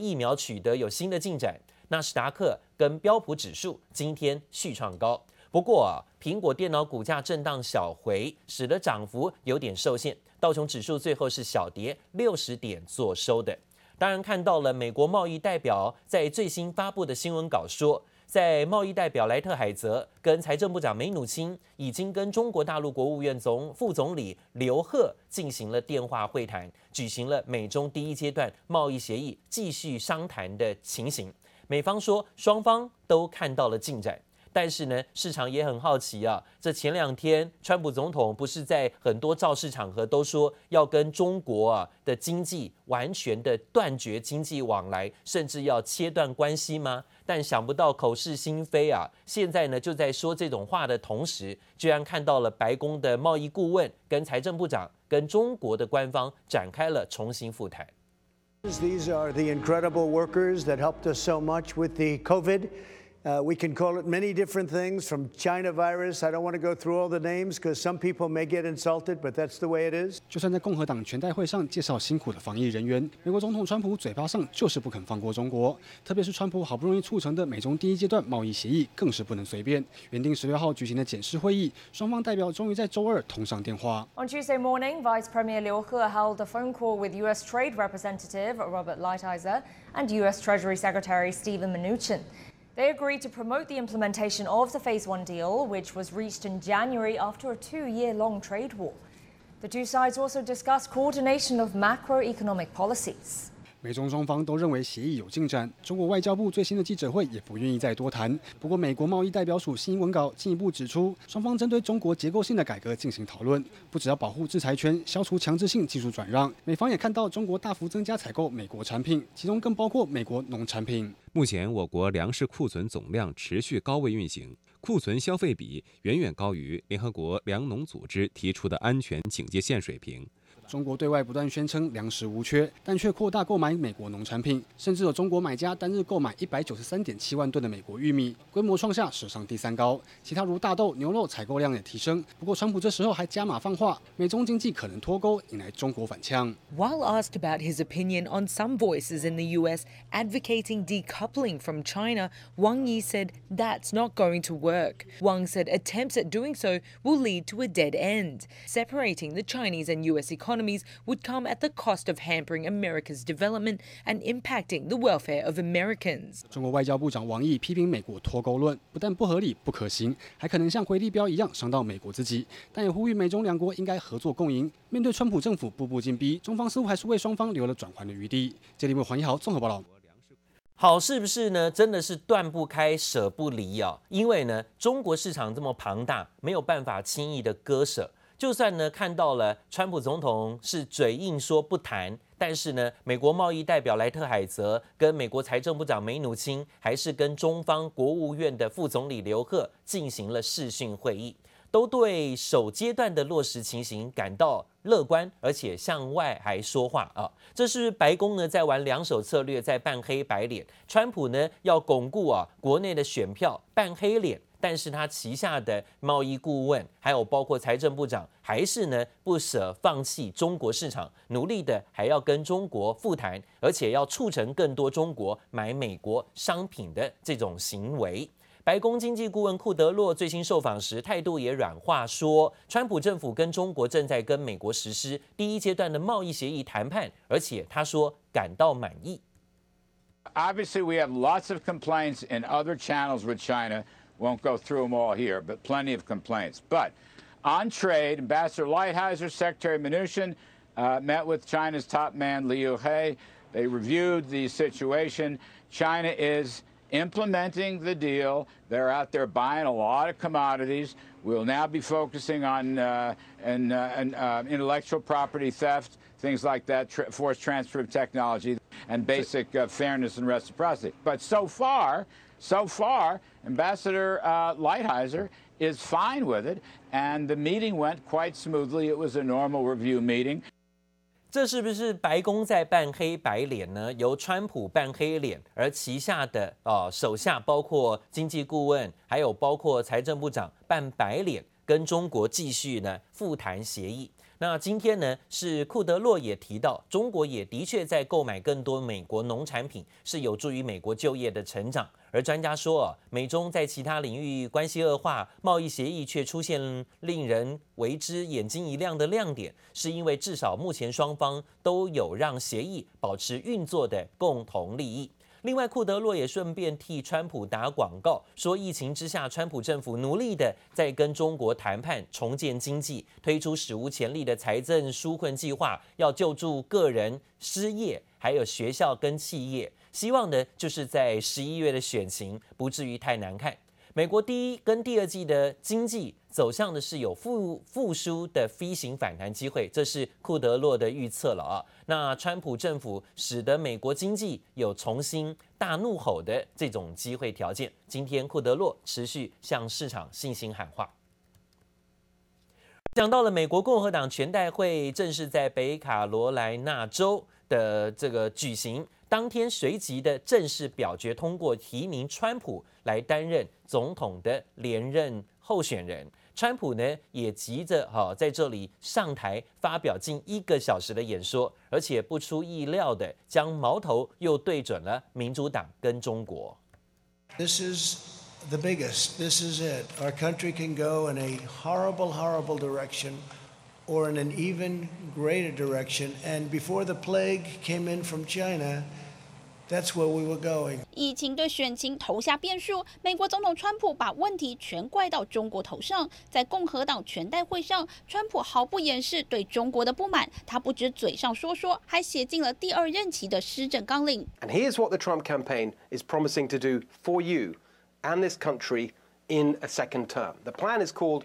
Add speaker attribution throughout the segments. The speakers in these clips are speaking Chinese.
Speaker 1: 疫苗取得有新的进展，纳斯达克跟标普指数今天续创高。不过啊，苹果电脑股价震荡小回，使得涨幅有点受限。道琼指数最后是小跌六十点做收的。当然看到了美国贸易代表在最新发布的新闻稿说，在贸易代表莱特海泽跟财政部长梅努钦已经跟中国大陆国务院总副总理刘鹤进行了电话会谈，举行了美中第一阶段贸易协议继续商谈的情形。美方说双方都看到了进展。但是呢，市场也很好奇啊。这前两天，川普总统不是在很多造势场合都说要跟中国啊的经济完全的断绝经济往来，甚至要切断关系吗？但想不到口是心非啊！现在呢，就在说这种话的同时，居然看到了白宫的贸易顾问跟财政部长跟中国的官方展开了重新复谈。
Speaker 2: These are the incredible workers that helped us so much with the COVID. Uh, we can call it many different things from China virus. I don't want to go through all the names because some people may get insulted, but that's the way it is.
Speaker 3: 就算在共和党全代会上介绍辛苦的防疫人员，美国总统川普嘴巴上就是不肯放过中国。特别是川普好不容易促成的美中第一阶段贸易协议，更是不能随便。原定十六号举行的检视会议，双方代表终于在周二通上电话。
Speaker 4: On Tuesday morning, Vice Premier Liu He held a phone call with U.S. Trade Representative Robert Lighthizer and U.S. Treasury Secretary Steven Mnuchin. They agreed to promote the implementation of the Phase One deal, which was reached in January after a two-year-long trade war. The two sides also discussed coordination of macroeconomic policies.
Speaker 3: 美中双方都认为协议有进展。中国外交部最新的记者会也不愿意再多谈。不过，美国贸易代表署新闻稿进一步指出，双方针对中国结构性的改革进行讨论，不只要保护制裁权，消除强制性技术转让。美方也看到中国大幅增加采购美国产品，其中更包括美国农产品。
Speaker 5: 目前，我国粮食库存总量持续高位运行，库存消费比远远高于联合国粮农组织提出的安全警戒线水平。
Speaker 3: 中国对外不断宣称粮食无缺，但却扩大购买美国农产品，甚至有中国买家单日购买一百九十三点七万吨的美国玉米，规模创下史上第三高。其他如大豆、牛肉采购量也提升。不过，川普这时候还加码放话，美中经济可能脱钩，引来中国反呛。
Speaker 6: While asked about his opinion on some voices in the U.S. advocating decoupling from China, Wang Yi said that's not going to work. Wang said attempts at doing so will lead to a dead end, separating the Chinese and U.S. economy. Would come at the cost of hampering America's development and impacting the welfare of Americans。
Speaker 3: 中国外交部长王毅批评美国脱钩论不但不合理、不可行，还可能像回力镖一样伤到美国自己，但也呼吁美中两国应该合作共赢。面对川普政府步步紧逼，中方似乎还是为双方留了转圜的余地。这里为黄一豪综合报道。
Speaker 1: 好，是不是呢？真的是断不开、舍不离啊！因为呢，中国市场这么庞大，没有办法轻易的割舍。就算呢看到了川普总统是嘴硬说不谈，但是呢，美国贸易代表莱特海泽跟美国财政部长梅努钦还是跟中方国务院的副总理刘鹤进行了视讯会议，都对首阶段的落实情形感到乐观，而且向外还说话啊。这是白宫呢在玩两手策略，在扮黑白脸。川普呢要巩固啊国内的选票，扮黑脸。但是他旗下的贸易顾问，还有包括财政部长，还是呢不舍放弃中国市场，努力的还要跟中国复谈，而且要促成更多中国买美国商品的这种行为。白宫经济顾问库德洛最新受访时态度也软化，说川普政府跟中国正在跟美国实施第一阶段的贸易协议谈判，而且他说感到满意。
Speaker 7: Obviously, we have lots of complaints in other channels with China. Won't go through them all here, but plenty of complaints. But on trade, Ambassador Lighthizer, Secretary Mnuchin uh, met with China's top man, Liu He. They reviewed the situation. China is implementing the deal. They're out there buying a lot of commodities. We'll now be focusing on uh, and, uh, and, uh, intellectual property theft, things like that, tra forced transfer of technology, and basic uh, fairness and reciprocity. But so far, so far, Ambassador uh, Lighthizer is fine with it, and the meeting went quite smoothly. It was a normal review meeting.
Speaker 1: 这是不是白宫在扮黑白脸呢？由川普扮黑脸，而旗下的啊、手下包括经济顾问，还有包括财政部长扮白脸，跟中国继续呢复谈协议。那今天呢，是库德洛也提到，中国也的确在购买更多美国农产品，是有助于美国就业的成长。而专家说，美中在其他领域关系恶化，贸易协议却出现令人为之眼睛一亮的亮点，是因为至少目前双方都有让协议保持运作的共同利益。另外，库德洛也顺便替川普打广告，说疫情之下，川普政府努力的在跟中国谈判重建经济，推出史无前例的财政纾困计划，要救助个人失业，还有学校跟企业。希望呢，就是在十一月的选情不至于太难看。美国第一跟第二季的经济走向的是有复复苏的 V 型反弹机会，这是库德洛的预测了啊。那川普政府使得美国经济有重新大怒吼的这种机会条件。今天库德洛持续向市场信心喊话。讲到了美国共和党全代会正式在北卡罗来纳州的这个举行。当天随即的正式表决通过提名川普来担任总统的连任候选人，川普呢也急着哈在这里上台发表近一个小时的演说，而且不出意料的将矛头又对准了民主党跟中国。
Speaker 2: This is the biggest. This is it. Our country can go in a horrible, horrible direction, or in an even greater direction. And before the plague came in from China. That's where we were going.
Speaker 8: 疫情对选情投下变数，美国总统川普把问题全怪到中国头上。在共和党全代会上，川普毫不掩饰对中国的不满，他不止嘴上说说，还写进了第二任期的施政纲领。
Speaker 9: And here's what the Trump campaign is promising to do for you and this country in a second term. The plan is called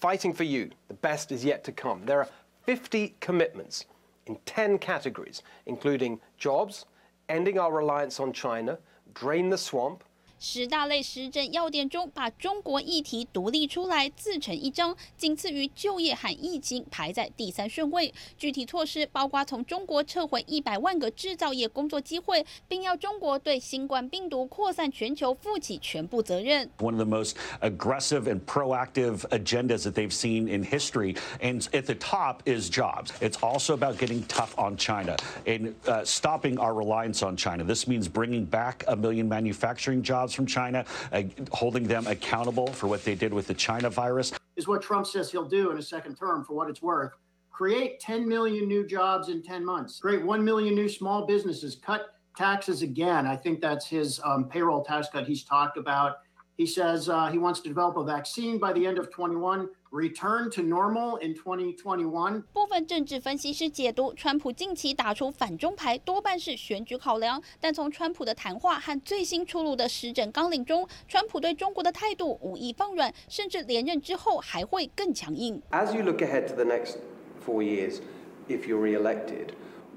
Speaker 9: Fighting for You. The best is yet to come. There are 50 commitments in 10 categories, including jobs. Ending our reliance on China, drain the swamp.
Speaker 8: 十大类施政要点中，把中国议题独立出来，自成一章，仅次于就业和疫情，排在第三顺位。具体措施包括从中国撤回一百万个制造业工作机会，并要中国对新冠病毒扩散全球负起全部责任。
Speaker 10: One of the most aggressive and proactive agendas that they've seen in history, and at the top is jobs. It's also about getting tough on China and stopping our reliance on China. This means bringing back a million manufacturing jobs. From China, uh, holding them accountable for what they did with the China virus.
Speaker 11: Is what Trump says he'll do in a second term, for what it's worth. Create 10 million new jobs in 10 months. Create 1 million new small businesses. Cut taxes again. I think that's his um, payroll tax cut he's talked about. He says uh, he wants to develop a vaccine by the end of 21 Return to normal in 2021。
Speaker 8: 部分政治分析师解读，川普近期打出反中牌，多半是选举考量。但从川普的谈话和最新出炉的施政纲领中，川普对中国的态度无意放软，甚至连任之后还会更强硬。
Speaker 9: As you look ahead to the next four years, if you're re-elected,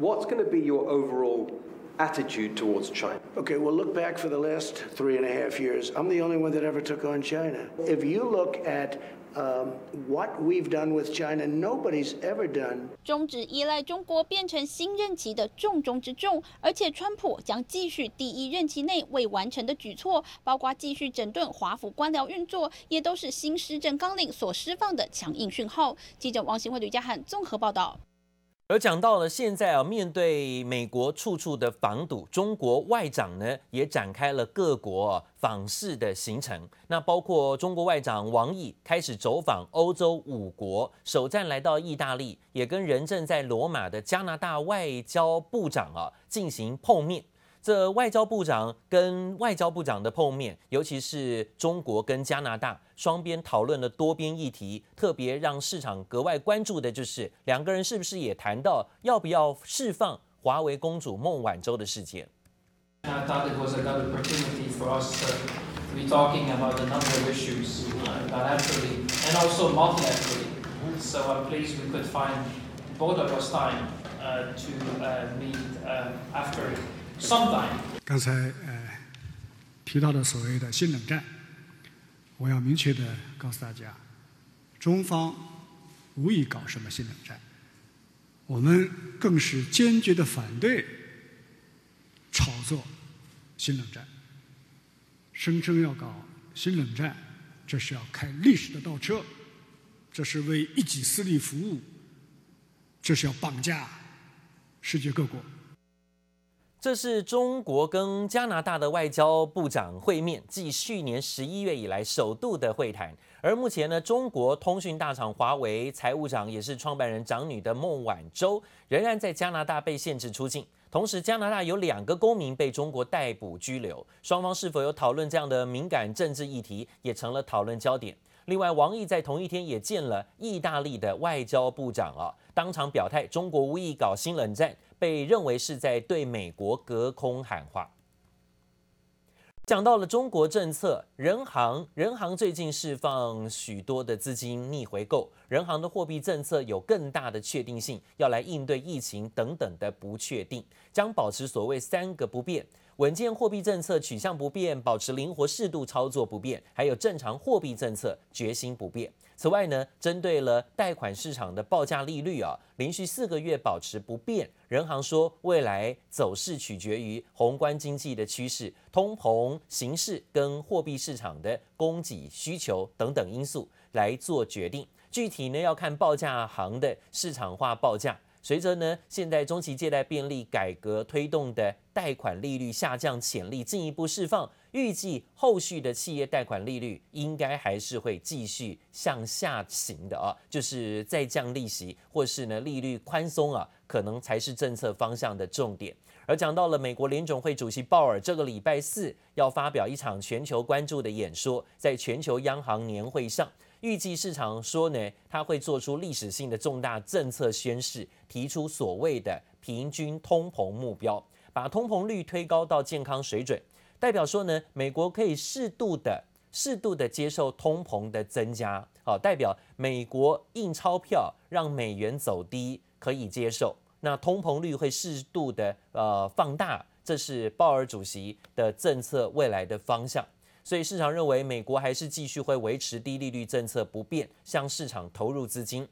Speaker 9: what's going to be your overall attitude towards China?
Speaker 2: Okay, well, look back for the last three and a half years. I'm the only one that ever took on China. If you look at Um, what we've done with China, nobody's ever done.
Speaker 8: 终止依赖中国变成新任期的重中之重，而且川普将继续第一任期内未完成的举措，包括继续整顿华府官僚运作，也都是新施政纲领所释放的强硬讯号。记者王新惠、吕家汉综合报道。
Speaker 1: 而讲到了现在啊，面对美国处处的防堵，中国外长呢也展开了各国访视的行程。那包括中国外长王毅开始走访欧洲五国，首站来到意大利，也跟人正在罗马的加拿大外交部长啊进行碰面。这外交部长跟外交部长的碰面，尤其是中国跟加拿大双边讨论了多边议题，特别让市场格外关注的就是两个人是不是也谈到要不要释放华为公主孟晚舟的事件。
Speaker 12: 刚才呃提到的所谓的新冷战，我要明确的告诉大家，中方无意搞什么新冷战，我们更是坚决的反对炒作新冷战，声称要搞新冷战，这是要开历史的倒车，这是为一己私利服务，这是要绑架世界各国。
Speaker 1: 这是中国跟加拿大的外交部长会面，继去年十一月以来首度的会谈。而目前呢，中国通讯大厂华为财务长也是创办人长女的孟晚舟，仍然在加拿大被限制出境。同时，加拿大有两个公民被中国逮捕拘留，双方是否有讨论这样的敏感政治议题，也成了讨论焦点。另外，王毅在同一天也见了意大利的外交部长啊，当场表态，中国无意搞新冷战。被认为是在对美国隔空喊话。讲到了中国政策，人行人行最近释放许多的资金逆回购，人行的货币政策有更大的确定性，要来应对疫情等等的不确定，将保持所谓三个不变。稳健货币政策取向不变，保持灵活适度操作不变，还有正常货币政策决心不变。此外呢，针对了贷款市场的报价利率啊，连续四个月保持不变。人行说，未来走势取决于宏观经济的趋势、通膨形势跟货币市场的供给需求等等因素来做决定。具体呢，要看报价行的市场化报价。随着呢，现在中期借贷便利改革推动的贷款利率下降潜力进一步释放，预计后续的企业贷款利率应该还是会继续向下行的啊，就是再降利息或是呢利率宽松啊，可能才是政策方向的重点。而讲到了美国联总会主席鲍尔这个礼拜四要发表一场全球关注的演说，在全球央行年会上。预计市场说呢，他会做出历史性的重大政策宣示，提出所谓的平均通膨目标，把通膨率推高到健康水准，代表说呢，美国可以适度的、适度的接受通膨的增加，好，代表美国印钞票让美元走低可以接受，那通膨率会适度的呃放大，这是鲍尔主席的政策未来的方向。所以市场认为，美国还是继续会维持低利率政策不变，向市场投入资金，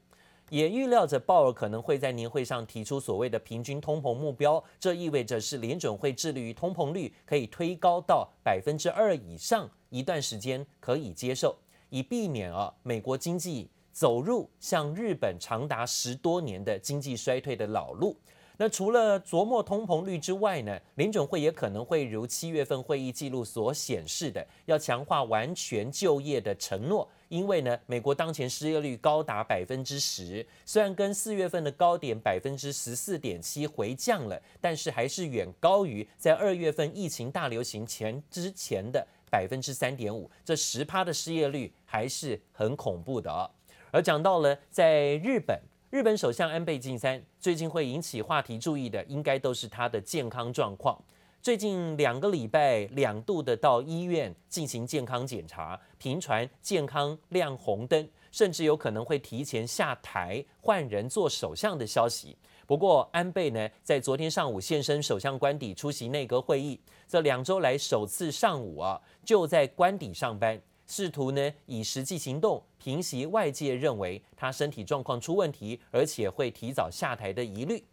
Speaker 1: 也预料着鲍尔可能会在年会上提出所谓的平均通膨目标，这意味着是联准会致力于通膨率可以推高到百分之二以上一段时间可以接受，以避免啊美国经济走入像日本长达十多年的经济衰退的老路。那除了琢磨通膨率之外呢，联准会也可能会如七月份会议记录所显示的，要强化完全就业的承诺。因为呢，美国当前失业率高达百分之十，虽然跟四月份的高点百分之十四点七回降了，但是还是远高于在二月份疫情大流行前之前的百分之三点五。这十趴的失业率还是很恐怖的。而讲到了在日本。日本首相安倍晋三最近会引起话题注意的，应该都是他的健康状况。最近两个礼拜两度的到医院进行健康检查，频传健康亮红灯，甚至有可能会提前下台换人做首相的消息。不过安倍呢，在昨天上午现身首相官邸出席内阁会议，这两周来首次上午啊就在官邸上班。试图呢以实际行动平息外界认为他身体状况出问题，而且会提早下台的疑虑。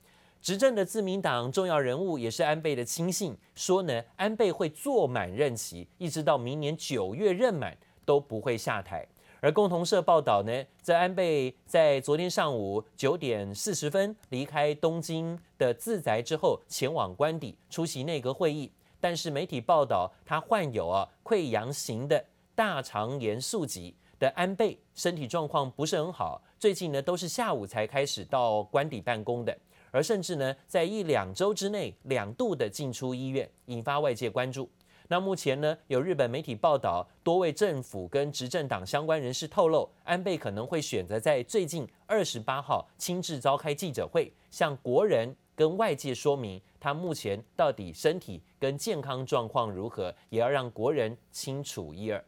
Speaker 1: 执政的自民党重要人物也是安倍的亲信，说呢安倍会坐满任期，一直到明年九月任满都不会下台。而共同社报道呢，在安倍在昨天上午九点四十分离开东京的自宅之后，前往官邸出席内阁会议，但是媒体报道他患有啊溃疡型的。大肠炎宿疾的安倍身体状况不是很好，最近呢都是下午才开始到官邸办公的，而甚至呢在一两周之内两度的进出医院，引发外界关注。那目前呢有日本媒体报道，多位政府跟执政党相关人士透露，安倍可能会选择在最近二十八号亲自召开记者会，向国人跟外界说明他目前到底身体跟健康状况如何，也要让国人清楚一二。